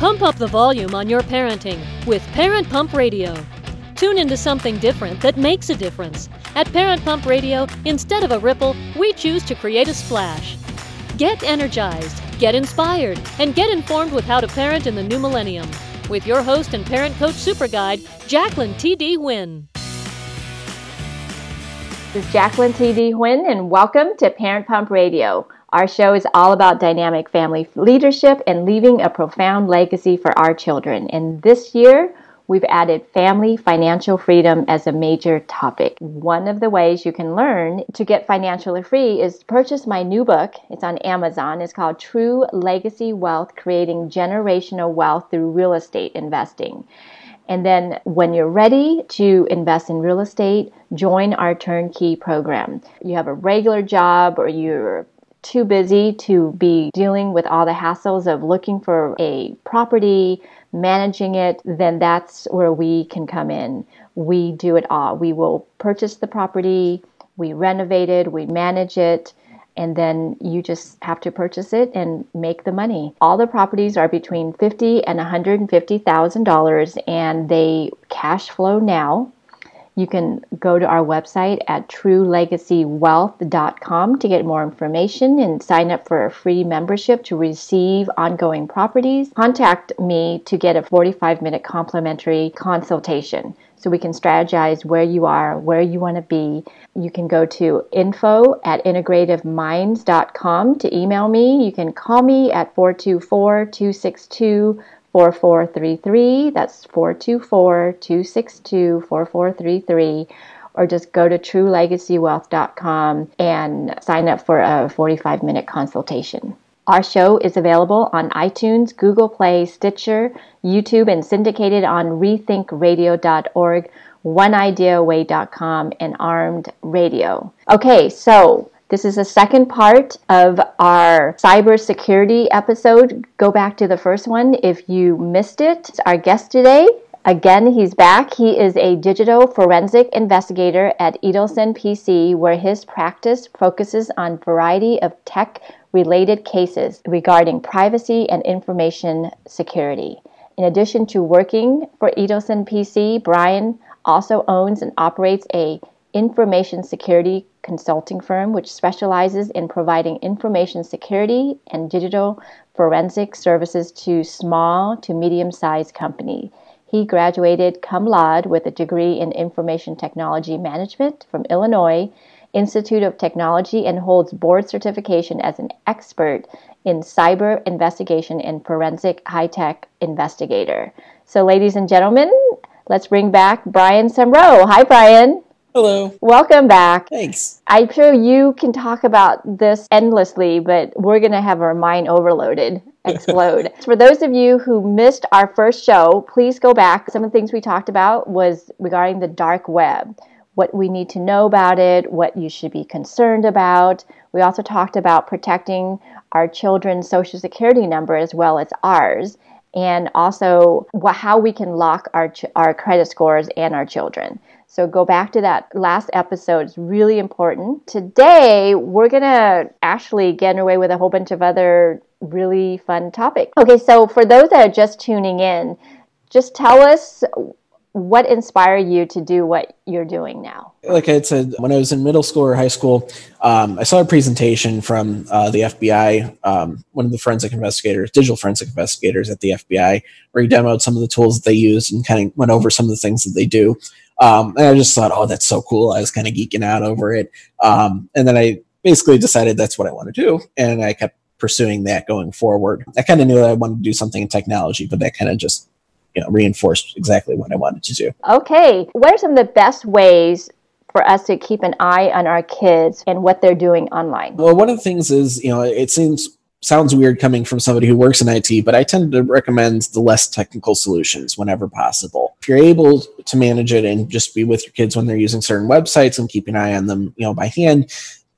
Pump up the volume on your parenting with Parent Pump Radio. Tune into something different that makes a difference. At Parent Pump Radio, instead of a ripple, we choose to create a splash. Get energized, get inspired, and get informed with how to parent in the new millennium. With your host and parent coach super guide, Jacqueline T.D. Wynn. This is Jacqueline T.D. Wynn, and welcome to Parent Pump Radio. Our show is all about dynamic family leadership and leaving a profound legacy for our children. And this year, we've added family financial freedom as a major topic. One of the ways you can learn to get financially free is to purchase my new book. It's on Amazon. It's called True Legacy Wealth Creating Generational Wealth Through Real Estate Investing. And then when you're ready to invest in real estate, join our turnkey program. You have a regular job or you're too busy to be dealing with all the hassles of looking for a property, managing it, then that's where we can come in. We do it all. We will purchase the property, we renovate it, we manage it, and then you just have to purchase it and make the money. All the properties are between fifty and one hundred and fifty thousand dollars, and they cash flow now. You can go to our website at truelegacywealth.com to get more information and sign up for a free membership to receive ongoing properties. Contact me to get a 45 minute complimentary consultation so we can strategize where you are, where you want to be. You can go to info at integrativeminds.com to email me. You can call me at 424 262 4433. That's 424 262 4433. Or just go to truelegacywealth.com and sign up for a 45 minute consultation. Our show is available on iTunes, Google Play, Stitcher, YouTube, and syndicated on rethinkradio.org, oneideaway.com, and Armed Radio. Okay, so this is the second part of our cybersecurity episode. Go back to the first one if you missed it. Our guest today, again, he's back. He is a digital forensic investigator at Edelson PC, where his practice focuses on variety of tech related cases regarding privacy and information security. In addition to working for Edelson PC, Brian also owns and operates a information security consulting firm which specializes in providing information security and digital forensic services to small to medium sized companies. He graduated cum laude with a degree in information technology management from Illinois Institute of Technology and holds board certification as an expert in cyber investigation and forensic high tech investigator. So, ladies and gentlemen, let's bring back Brian Semrau. Hi, Brian. Hello. Welcome back. Thanks. I'm sure you can talk about this endlessly, but we're going to have our mind overloaded, explode. For those of you who missed our first show, please go back. Some of the things we talked about was regarding the dark web, what we need to know about it, what you should be concerned about. We also talked about protecting our children's social security number as well as ours and also how we can lock our, our credit scores and our children. So go back to that last episode. It's really important. Today, we're going to actually get away with a whole bunch of other really fun topics. Okay, so for those that are just tuning in, just tell us what inspired you to do what you're doing now? Like I said, when I was in middle school or high school, um, I saw a presentation from uh, the FBI, um, one of the forensic investigators, digital forensic investigators at the FBI, where he demoed some of the tools that they use and kind of went over some of the things that they do. Um, and I just thought, oh, that's so cool. I was kind of geeking out over it. Um, and then I basically decided that's what I want to do. And I kept pursuing that going forward. I kind of knew that I wanted to do something in technology, but that kind of just you know reinforced exactly what I wanted to do. Okay, what are some of the best ways for us to keep an eye on our kids and what they're doing online? Well, one of the things is, you know, it seems sounds weird coming from somebody who works in IT, but I tend to recommend the less technical solutions whenever possible. If you're able to manage it and just be with your kids when they're using certain websites and keep an eye on them, you know, by hand,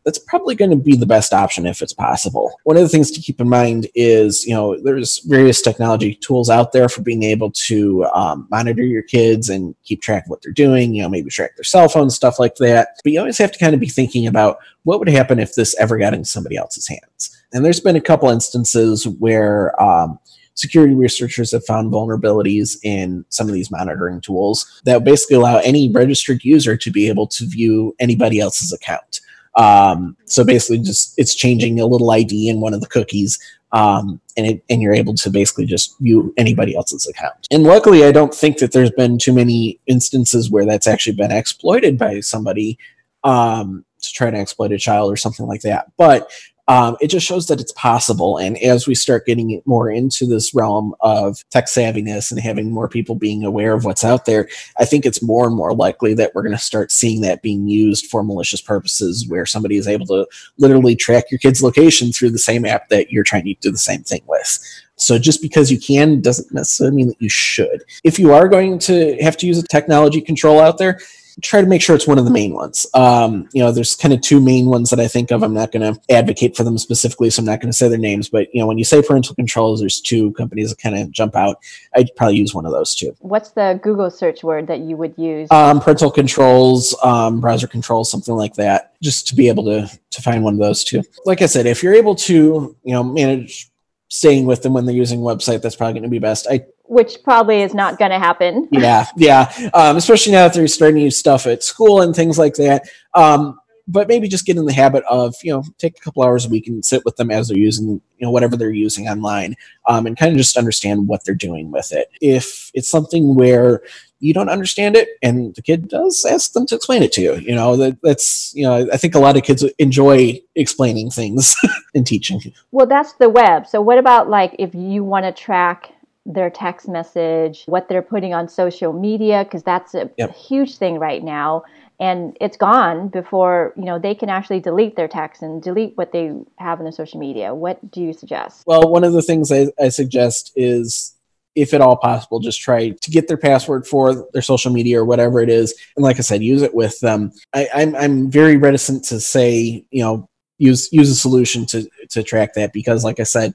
that's probably going to be the best option if it's possible. One of the things to keep in mind is, you know, there's various technology tools out there for being able to um, monitor your kids and keep track of what they're doing, you know, maybe track their cell phone, stuff like that. But you always have to kind of be thinking about what would happen if this ever got into somebody else's hands. And there's been a couple instances where um, security researchers have found vulnerabilities in some of these monitoring tools that basically allow any registered user to be able to view anybody else's account. Um, so basically, just it's changing a little ID in one of the cookies, um, and it, and you're able to basically just view anybody else's account. And luckily, I don't think that there's been too many instances where that's actually been exploited by somebody um, to try to exploit a child or something like that. But um, it just shows that it's possible. And as we start getting more into this realm of tech savviness and having more people being aware of what's out there, I think it's more and more likely that we're going to start seeing that being used for malicious purposes where somebody is able to literally track your kid's location through the same app that you're trying to do the same thing with. So just because you can doesn't necessarily mean that you should. If you are going to have to use a technology control out there, try to make sure it's one of the main ones. Um, you know, there's kind of two main ones that I think of. I'm not going to advocate for them specifically, so I'm not going to say their names. But you know, when you say parental controls, there's two companies that kind of jump out. I'd probably use one of those two. What's the Google search word that you would use? Um, parental controls, um, browser controls, something like that, just to be able to to find one of those two. Like I said, if you're able to, you know, manage staying with them when they're using website, that's probably going to be best. I which probably is not going to happen. yeah, yeah. Um, especially now that they're starting to use stuff at school and things like that. Um, but maybe just get in the habit of you know take a couple hours a week and sit with them as they're using you know whatever they're using online um, and kind of just understand what they're doing with it if it's something where you don't understand it and the kid does ask them to explain it to you you know that that's you know i think a lot of kids enjoy explaining things and teaching well that's the web so what about like if you want to track their text message, what they're putting on social media, because that's a yep. huge thing right now. And it's gone before you know they can actually delete their text and delete what they have in their social media. What do you suggest? Well, one of the things I, I suggest is if at all possible, just try to get their password for their social media or whatever it is. And like I said, use it with them. I, I'm I'm very reticent to say, you know, use use a solution to to track that because like I said,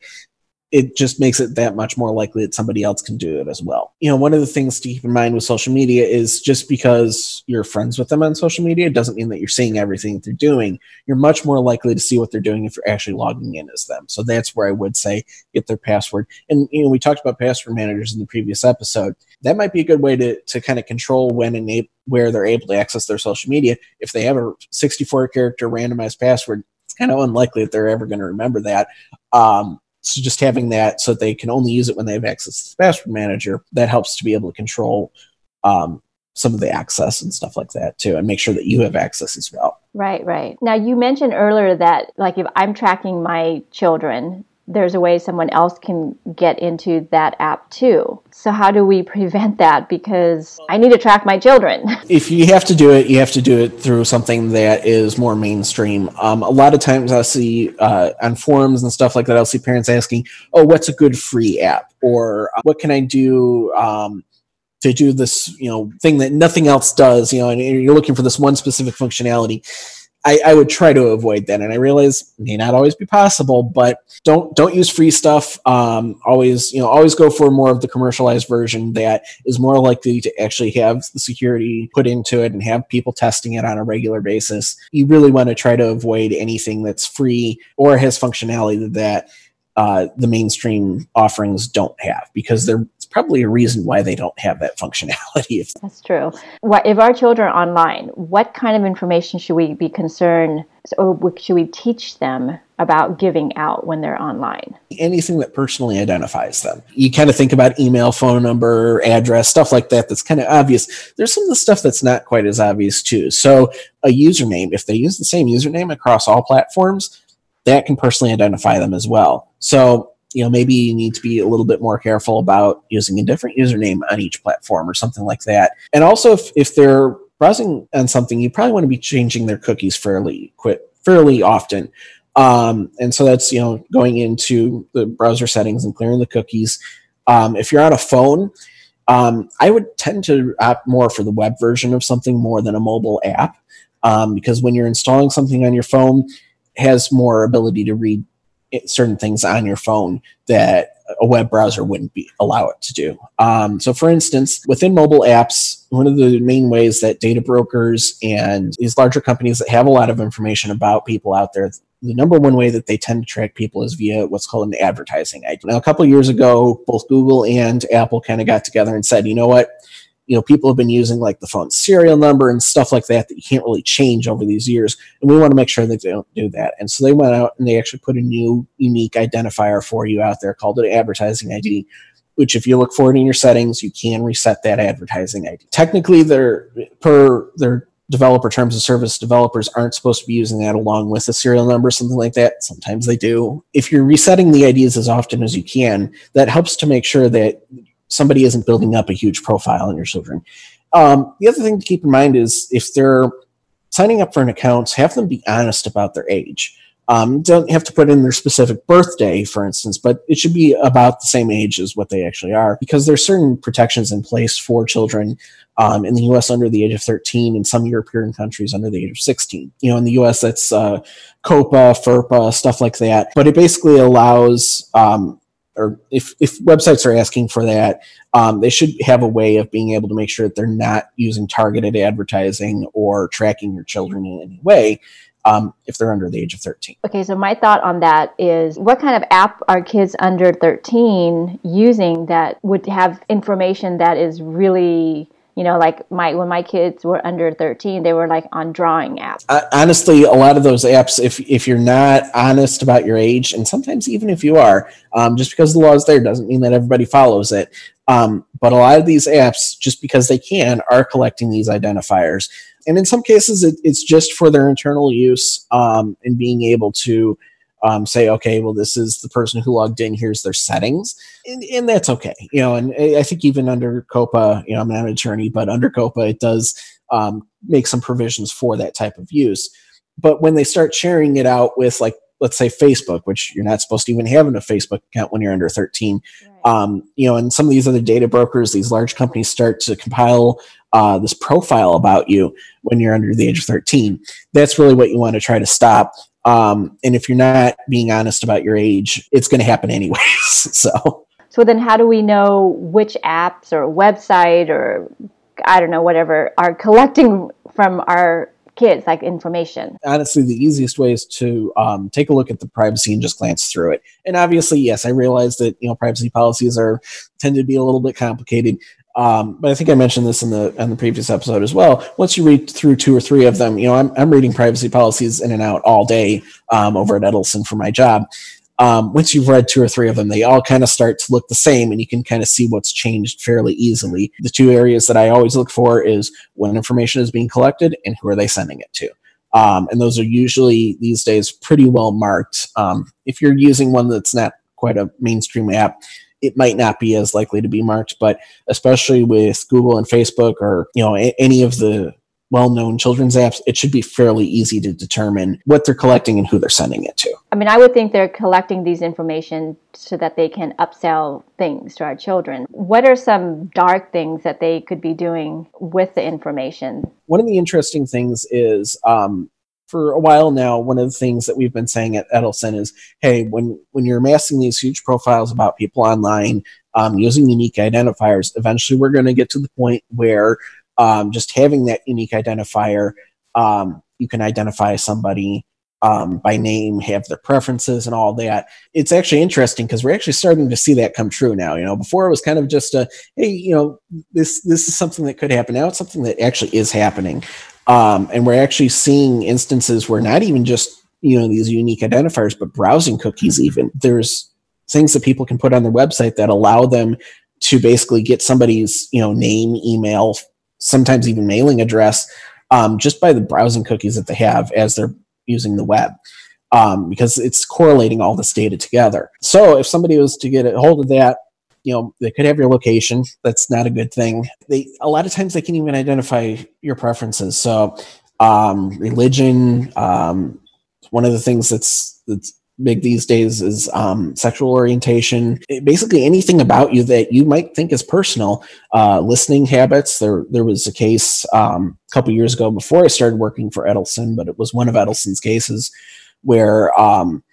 it just makes it that much more likely that somebody else can do it as well. You know, one of the things to keep in mind with social media is just because you're friends with them on social media doesn't mean that you're seeing everything that they're doing. You're much more likely to see what they're doing if you're actually logging in as them. So that's where I would say get their password. And you know, we talked about password managers in the previous episode. That might be a good way to to kind of control when and where they're able to access their social media. If they have a 64 character randomized password, it's kind of unlikely that they're ever going to remember that. Um, so just having that so that they can only use it when they have access to the password manager, that helps to be able to control um, some of the access and stuff like that too, and make sure that you have access as well. Right, right. Now you mentioned earlier that like if I'm tracking my children there's a way someone else can get into that app too. So how do we prevent that? Because I need to track my children. if you have to do it, you have to do it through something that is more mainstream. Um, a lot of times I'll see uh, on forums and stuff like that, I'll see parents asking, "Oh, what's a good free app?" or uh, "What can I do?" Um, to do this, you know, thing that nothing else does, you know, and you're looking for this one specific functionality I, I, would try to avoid that, and I realize may not always be possible. But don't don't use free stuff. Um, always you know always go for more of the commercialized version that is more likely to actually have the security put into it and have people testing it on a regular basis. You really want to try to avoid anything that's free or has functionality that uh, the mainstream offerings don't have because they're probably a reason why they don't have that functionality. That's true. What, If our children are online, what kind of information should we be concerned or should we teach them about giving out when they're online? Anything that personally identifies them. You kind of think about email, phone number, address, stuff like that that's kind of obvious. There's some of the stuff that's not quite as obvious too. So a username, if they use the same username across all platforms, that can personally identify them as well. So you know maybe you need to be a little bit more careful about using a different username on each platform or something like that. And also if, if they're browsing on something you probably want to be changing their cookies fairly quick fairly often. Um, and so that's you know going into the browser settings and clearing the cookies. Um, if you're on a phone um, i would tend to opt more for the web version of something more than a mobile app um, because when you're installing something on your phone has more ability to read certain things on your phone that a web browser wouldn't be allow it to do. Um, so, for instance, within mobile apps, one of the main ways that data brokers and these larger companies that have a lot of information about people out there the number one way that they tend to track people is via what's called an advertising ID. Now, a couple years ago, both Google and Apple kind of got together and said, you know what? You know, people have been using like the phone serial number and stuff like that that you can't really change over these years. And we want to make sure that they don't do that. And so they went out and they actually put a new unique identifier for you out there called an advertising ID, which if you look for it in your settings, you can reset that advertising ID. Technically, they're per their developer terms of service developers aren't supposed to be using that along with a serial number something like that sometimes they do if you're resetting the ids as often as you can that helps to make sure that somebody isn't building up a huge profile on your children um, the other thing to keep in mind is if they're signing up for an account have them be honest about their age um, don't have to put in their specific birthday, for instance, but it should be about the same age as what they actually are because there's certain protections in place for children um, in the U.S. under the age of 13, and some European countries under the age of 16. You know, in the U.S. that's uh, COPPA, FERPA, stuff like that. But it basically allows, um, or if if websites are asking for that, um, they should have a way of being able to make sure that they're not using targeted advertising or tracking your children in any way. Um, if they're under the age of 13. Okay, so my thought on that is what kind of app are kids under 13 using that would have information that is really you know like my when my kids were under 13 they were like on drawing apps. Uh, honestly a lot of those apps if if you're not honest about your age and sometimes even if you are um, just because the law is there doesn't mean that everybody follows it. Um, but a lot of these apps just because they can are collecting these identifiers. And in some cases it, it's just for their internal use um, and being able to um, say, okay, well, this is the person who logged in. Here's their settings, and, and that's okay. You know, and I think even under COPPA, you know, I'm not an attorney, but under COPPA, it does um, make some provisions for that type of use. But when they start sharing it out with, like, let's say Facebook, which you're not supposed to even have in a Facebook account when you're under 13, right. um, you know, and some of these other data brokers, these large companies start to compile uh, this profile about you when you're under the age of 13. That's really what you want to try to stop. Um, and if you're not being honest about your age, it's going to happen anyways. so. So then, how do we know which apps or website or I don't know whatever are collecting from our kids like information? Honestly, the easiest way is to um, take a look at the privacy and just glance through it. And obviously, yes, I realize that you know privacy policies are tend to be a little bit complicated. Um, but I think I mentioned this in the in the previous episode as well. Once you read through two or three of them, you know I'm I'm reading privacy policies in and out all day um, over at Edelson for my job. Um, once you've read two or three of them, they all kind of start to look the same, and you can kind of see what's changed fairly easily. The two areas that I always look for is when information is being collected and who are they sending it to. Um, and those are usually these days pretty well marked. Um, if you're using one that's not quite a mainstream app, it might not be as likely to be marked, but especially with Google and Facebook or you know a- any of the well-known children's apps, it should be fairly easy to determine what they're collecting and who they're sending it to. I mean, I would think they're collecting these information so that they can upsell things to our children. What are some dark things that they could be doing with the information? One of the interesting things is um, for a while now, one of the things that we've been saying at Edelson is, hey, when when you're amassing these huge profiles about people online um, using unique identifiers, eventually we're going to get to the point where um, just having that unique identifier, um, you can identify somebody um, by name, have their preferences and all that. It's actually interesting because we're actually starting to see that come true now. You know, before it was kind of just a, hey, you know, this this is something that could happen. Now it's something that actually is happening. Um, and we're actually seeing instances where not even just you know these unique identifiers, but browsing cookies. Even there's things that people can put on their website that allow them to basically get somebody's you know name, email, sometimes even mailing address, um, just by the browsing cookies that they have as they're using the web. Um, because it's correlating all this data together. So if somebody was to get a hold of that, you know they could have your location. That's not a good thing. They a lot of times they can even identify your preferences. So um, religion um, one of the things that's that's big these days is um, sexual orientation. Basically anything about you that you might think is personal uh, listening habits. There there was a case um, a couple years ago before i started working for edelson but it was one of edelson's cases where um,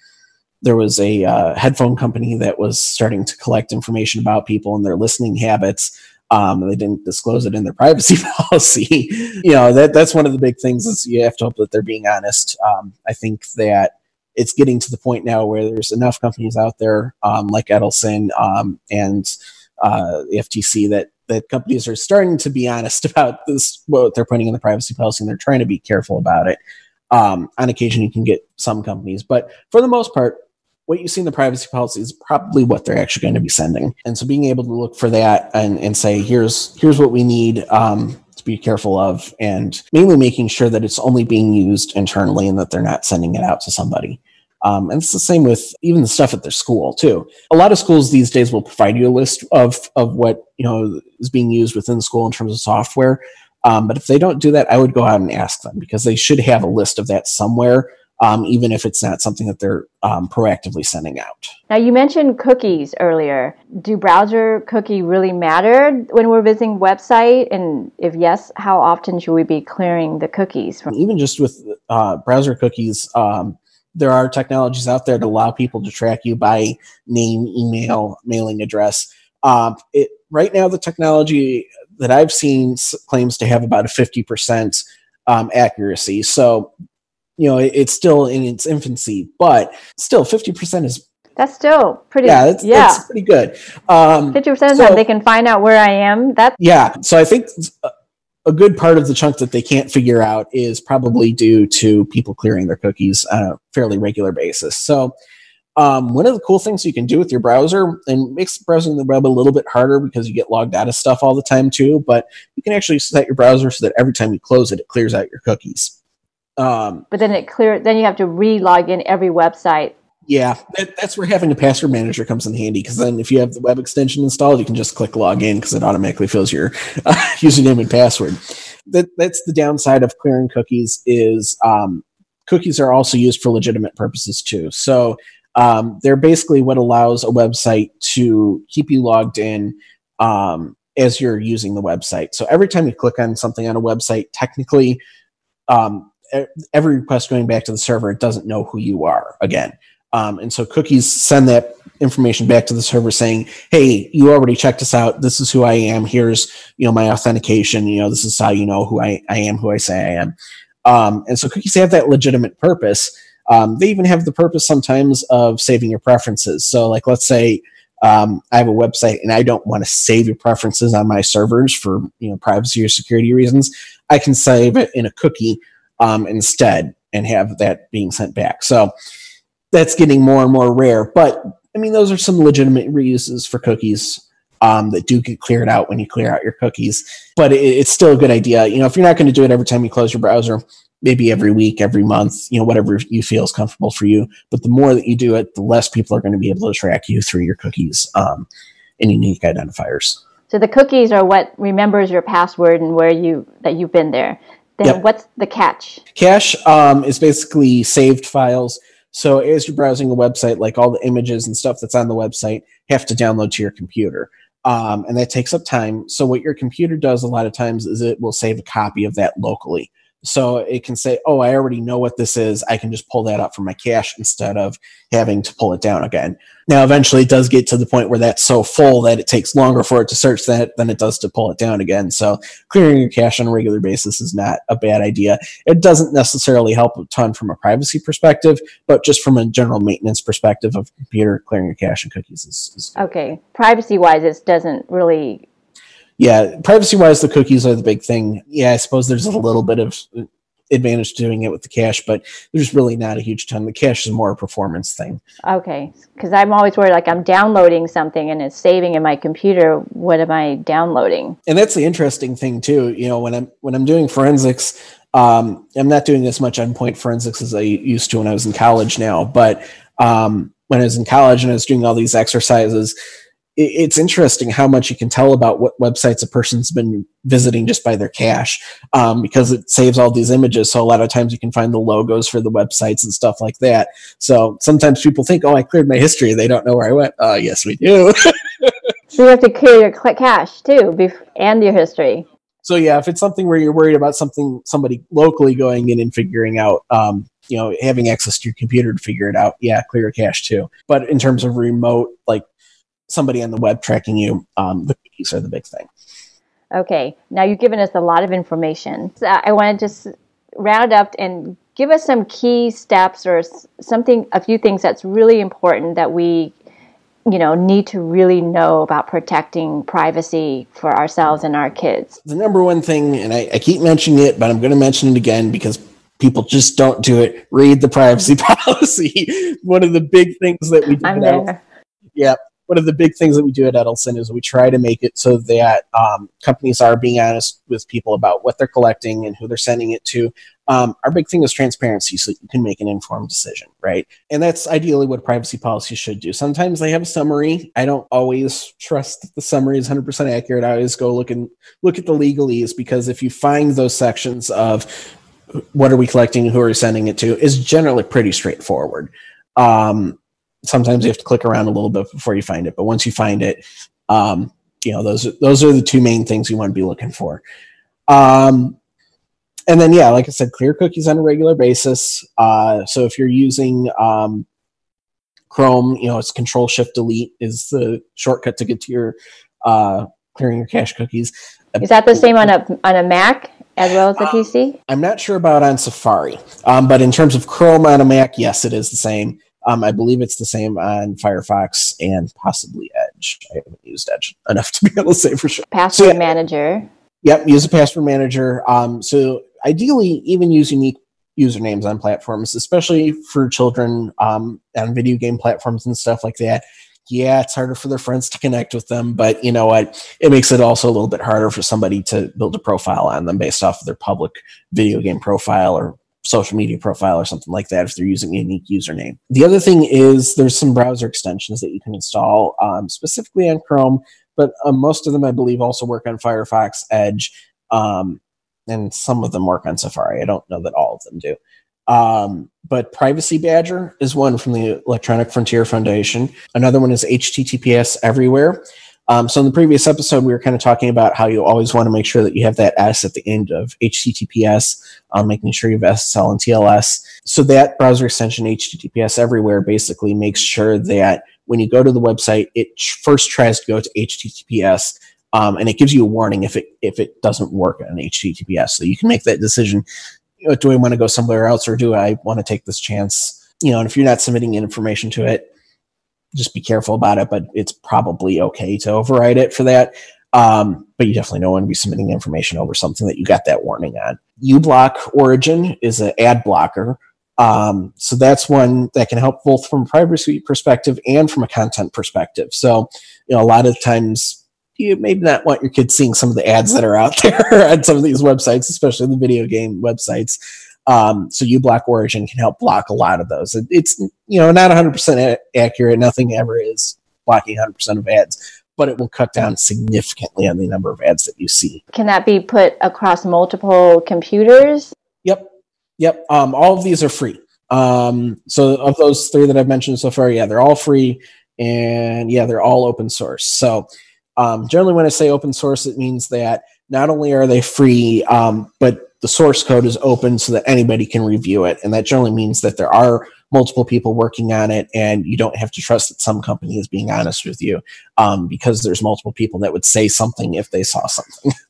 there was a uh, headphone company that was starting to collect information about people and their listening habits. Um, they didn't disclose it in their privacy policy. you know that that's one of the big things is you have to hope that they're being honest. Um, I think that it's getting to the point now where there's enough companies out there um, like Edelson um, and uh, the FTC that that companies are starting to be honest about this what they're putting in the privacy policy and they're trying to be careful about it. Um, on occasion, you can get some companies, but for the most part, what you see in the privacy policy is probably what they're actually going to be sending. And so, being able to look for that and, and say, here's here's what we need um, to be careful of, and mainly making sure that it's only being used internally and that they're not sending it out to somebody. Um, and it's the same with even the stuff at their school too. A lot of schools these days will provide you a list of of what you know is being used within the school in terms of software. Um, but if they don't do that, I would go out and ask them because they should have a list of that somewhere, um, even if it's not something that they're um, proactively sending out. Now, you mentioned cookies earlier. Do browser cookie really matter when we're visiting website? And if yes, how often should we be clearing the cookies? From- even just with uh, browser cookies, um, there are technologies out there to allow people to track you by name, email, mailing address. Um, it, right now, the technology that I've seen claims to have about a 50% um, accuracy. So, you know, it's still in its infancy, but still 50% is. That's still pretty. Yeah, that's, yeah. that's pretty good. Um, 50% of the time they can find out where I am. That yeah. So I think a good part of the chunk that they can't figure out is probably due to people clearing their cookies on a fairly regular basis. So, um, one of the cool things you can do with your browser and makes browsing the web a little bit harder because you get logged out of stuff all the time too, but you can actually set your browser so that every time you close it, it clears out your cookies. Um, but then it clear then you have to re-log in every website yeah, that, that's where having a password manager comes in handy because then if you have the web extension installed, you can just click log in because it automatically fills your uh, username and password. That that's the downside of clearing cookies is um, cookies are also used for legitimate purposes too. So um, they're basically what allows a website to keep you logged in um, as you're using the website. So every time you click on something on a website, technically, um, every request going back to the server, it doesn't know who you are again. Um, and so cookies send that information back to the server saying, "Hey, you already checked us out. This is who I am. Here's you know my authentication. You know this is how you know who I, I am, who I say I am." Um, and so cookies have that legitimate purpose. Um, they even have the purpose sometimes of saving your preferences. So, like, let's say um, I have a website and I don't want to save your preferences on my servers for you know privacy or security reasons. I can save it in a cookie um, instead and have that being sent back. So that's getting more and more rare. But I mean, those are some legitimate reuses for cookies um, that do get cleared out when you clear out your cookies. But it, it's still a good idea. You know, if you're not going to do it every time you close your browser, maybe every week, every month, you know, whatever you feel is comfortable for you. But the more that you do it, the less people are going to be able to track you through your cookies um, and unique identifiers. So the cookies are what remembers your password and where you that you've been there. Then yep. what's the cache? Cache um, is basically saved files so as you're browsing a website, like all the images and stuff that's on the website have to download to your computer. Um, and that takes up time. So what your computer does a lot of times is it will save a copy of that locally. So it can say, oh, I already know what this is. I can just pull that up from my cache instead of having to pull it down again. Now, eventually it does get to the point where that's so full that it takes longer for it to search that than it does to pull it down again. So clearing your cache on a regular basis is not a bad idea. It doesn't necessarily help a ton from a privacy perspective, but just from a general maintenance perspective of computer, clearing your cache and cookies is, is okay. Privacy wise, it doesn't really yeah, privacy wise, the cookies are the big thing. Yeah, I suppose there's a little bit of advantage to doing it with the cache, but there's really not a huge ton. The cache is more a performance thing. Okay, because I'm always worried like I'm downloading something and it's saving in my computer. What am I downloading? And that's the interesting thing too. You know, when I'm when I'm doing forensics, um, I'm not doing as much endpoint forensics as I used to when I was in college now. But um, when I was in college and I was doing all these exercises it's interesting how much you can tell about what websites a person's been visiting just by their cache um, because it saves all these images. So a lot of times you can find the logos for the websites and stuff like that. So sometimes people think oh i cleared my history. They don't know where i went. Uh, yes we do. So you have to clear your cache too and your history. So yeah if it's something where you're worried about something somebody locally going in and figuring out um, you know having access to your computer to figure it out yeah clear your cache too. But in terms of remote like somebody on the web tracking you, um, the cookies are the big thing. Okay, now you've given us a lot of information. So I want to just round up and give us some key steps or something, a few things that's really important that we, you know, need to really know about protecting privacy for ourselves and our kids. The number one thing, and I, I keep mentioning it, but I'm going to mention it again because people just don't do it. Read the privacy policy. one of the big things that we do. I'm there. Yeah, one of the big things that we do at Edelson is we try to make it so that um, companies are being honest with people about what they're collecting and who they're sending it to. Um, our big thing is transparency so you can make an informed decision, right? And that's ideally what privacy policy should do. Sometimes they have a summary. I don't always trust that the summary is 100% accurate. I always go look and look at the legalese because if you find those sections of what are we collecting, who are we sending it to, is generally pretty straightforward. Um, sometimes you have to click around a little bit before you find it, but once you find it, um, you know those those are the two main things you want to be looking for. Um, and then yeah, like I said, clear cookies on a regular basis. Uh, so if you're using um, Chrome, you know it's Control Shift Delete is the shortcut to get to your uh, clearing your cache cookies. Is that the same on a on a Mac as well as a PC? Uh, I'm not sure about on Safari, um, but in terms of Chrome on a Mac, yes, it is the same. Um, I believe it's the same on Firefox and possibly Edge. I haven't used Edge enough to be able to say for sure. Password so, manager. Yep, use a password manager. Um, so ideally, even use unique usernames on platforms, especially for children um, on video game platforms and stuff like that. Yeah, it's harder for their friends to connect with them, but you know what? It makes it also a little bit harder for somebody to build a profile on them based off of their public video game profile or social media profile or something like that if they're using a unique username. The other thing is there's some browser extensions that you can install um, specifically on Chrome, but uh, most of them I believe also work on Firefox, Edge, um, and some of them work on Safari. I don't know that all of them do. Um, but Privacy Badger is one from the Electronic Frontier Foundation. Another one is HTTPS Everywhere. Um, so in the previous episode, we were kind of talking about how you always want to make sure that you have that S at the end of HTTPS, um, making sure you have SSL and TLS. So that browser extension HTTPS everywhere basically makes sure that when you go to the website, it first tries to go to HTTPS, um, and it gives you a warning if it if it doesn't work on HTTPS. So you can make that decision. You know, do I want to go somewhere else, or do I want to take this chance? You know, and if you're not submitting information to it, just be careful about it, but it's probably okay to override it for that. Um, but you definitely don't want to be submitting information over something that you got that warning on. uBlock Origin is an ad blocker. Um, so that's one that can help both from a privacy perspective and from a content perspective. So, you know, a lot of times you maybe not want your kids seeing some of the ads that are out there on some of these websites, especially the video game websites. Um, so uBlock Origin can help block a lot of those. it's you know not 100% accurate. Nothing ever is blocking 100% of ads, but it will cut down significantly on the number of ads that you see. Can that be put across multiple computers? Yep, yep. Um, all of these are free. Um, so of those three that I've mentioned so far, yeah, they're all free, and yeah, they're all open source. So um, generally, when I say open source, it means that not only are they free, um, but the source code is open so that anybody can review it. And that generally means that there are multiple people working on it and you don't have to trust that some company is being honest with you um, because there's multiple people that would say something if they saw something.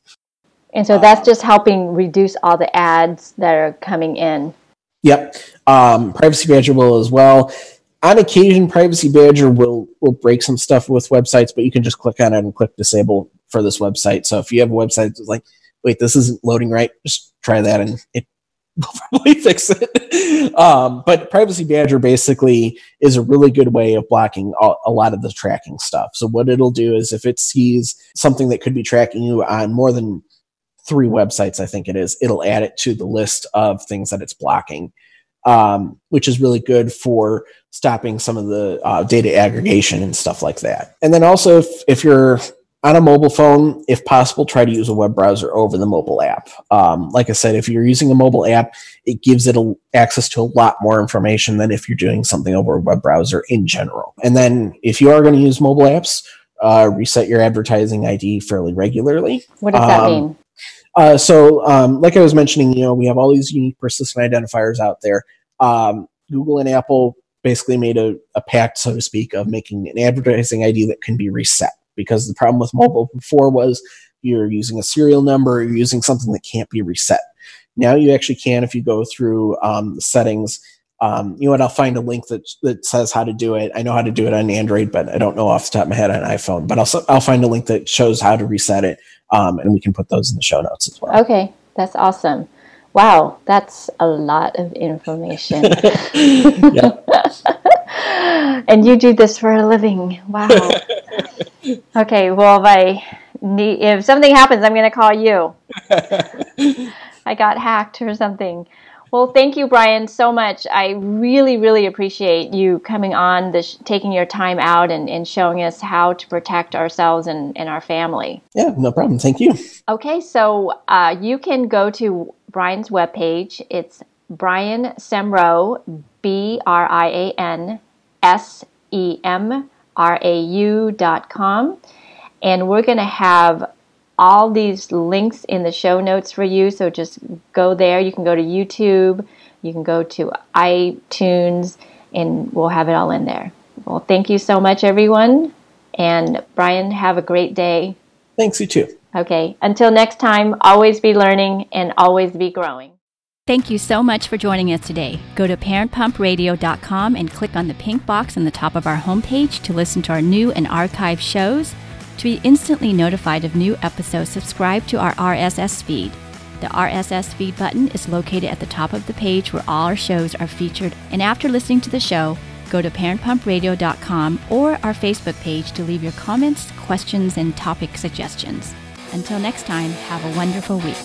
And so that's just helping reduce all the ads that are coming in. Yep. Um, Privacy Badger will as well. On occasion, Privacy Badger will will break some stuff with websites, but you can just click on it and click disable for this website. So if you have a website that's like, wait, this isn't loading right, just try that and it will probably fix it. Um, but Privacy Badger basically is a really good way of blocking a, a, lot of the tracking stuff. So what it'll do is if it sees something that could be tracking you on more than three websites, I think it is, it'll add it to the list of things that it's blocking. Um, which is really good for stopping some of the uh, data aggregation and stuff like that. And then also, if, if you're on a mobile phone, if possible, try to use a web browser over the mobile app. Um, like I said, if you're using a mobile app, it gives it a, access to a lot more information than if you're doing something over a web browser in general. And then if you are going to use mobile apps, uh, reset your advertising ID fairly regularly. What does that um, mean? Uh, so, um, like I was mentioning, you know, we have all these unique persistent identifiers out there. Um, Google and Apple basically made a, a pact, so to speak, of making an advertising ID that can be reset because the problem with mobile before was you're using a serial number, you're using something that can't be reset. Now you actually can if you go through um, the settings. Um, you know what? I'll find a link that that says how to do it. I know how to do it on Android, but I don't know off the top of my head on iPhone. But I'll I'll find a link that shows how to reset it, um, and we can put those in the show notes as well. Okay, that's awesome. Wow, that's a lot of information. and you do this for a living. Wow. okay, well, if I need, if something happens, I'm going to call you. I got hacked or something. Well, thank you, Brian, so much. I really, really appreciate you coming on, this, taking your time out, and, and showing us how to protect ourselves and, and our family. Yeah, no problem. Thank you. Okay, so uh, you can go to Brian's webpage. It's Brian Semrau, B R I A N S E M R A U dot com. And we're going to have all these links in the show notes for you. So just go there. You can go to YouTube, you can go to iTunes, and we'll have it all in there. Well, thank you so much, everyone. And Brian, have a great day. Thanks, you too. Okay. Until next time, always be learning and always be growing. Thank you so much for joining us today. Go to parentpumpradio.com and click on the pink box on the top of our homepage to listen to our new and archived shows. To be instantly notified of new episodes, subscribe to our RSS feed. The RSS feed button is located at the top of the page where all our shows are featured. And after listening to the show, go to parentpumpradio.com or our Facebook page to leave your comments, questions, and topic suggestions. Until next time, have a wonderful week.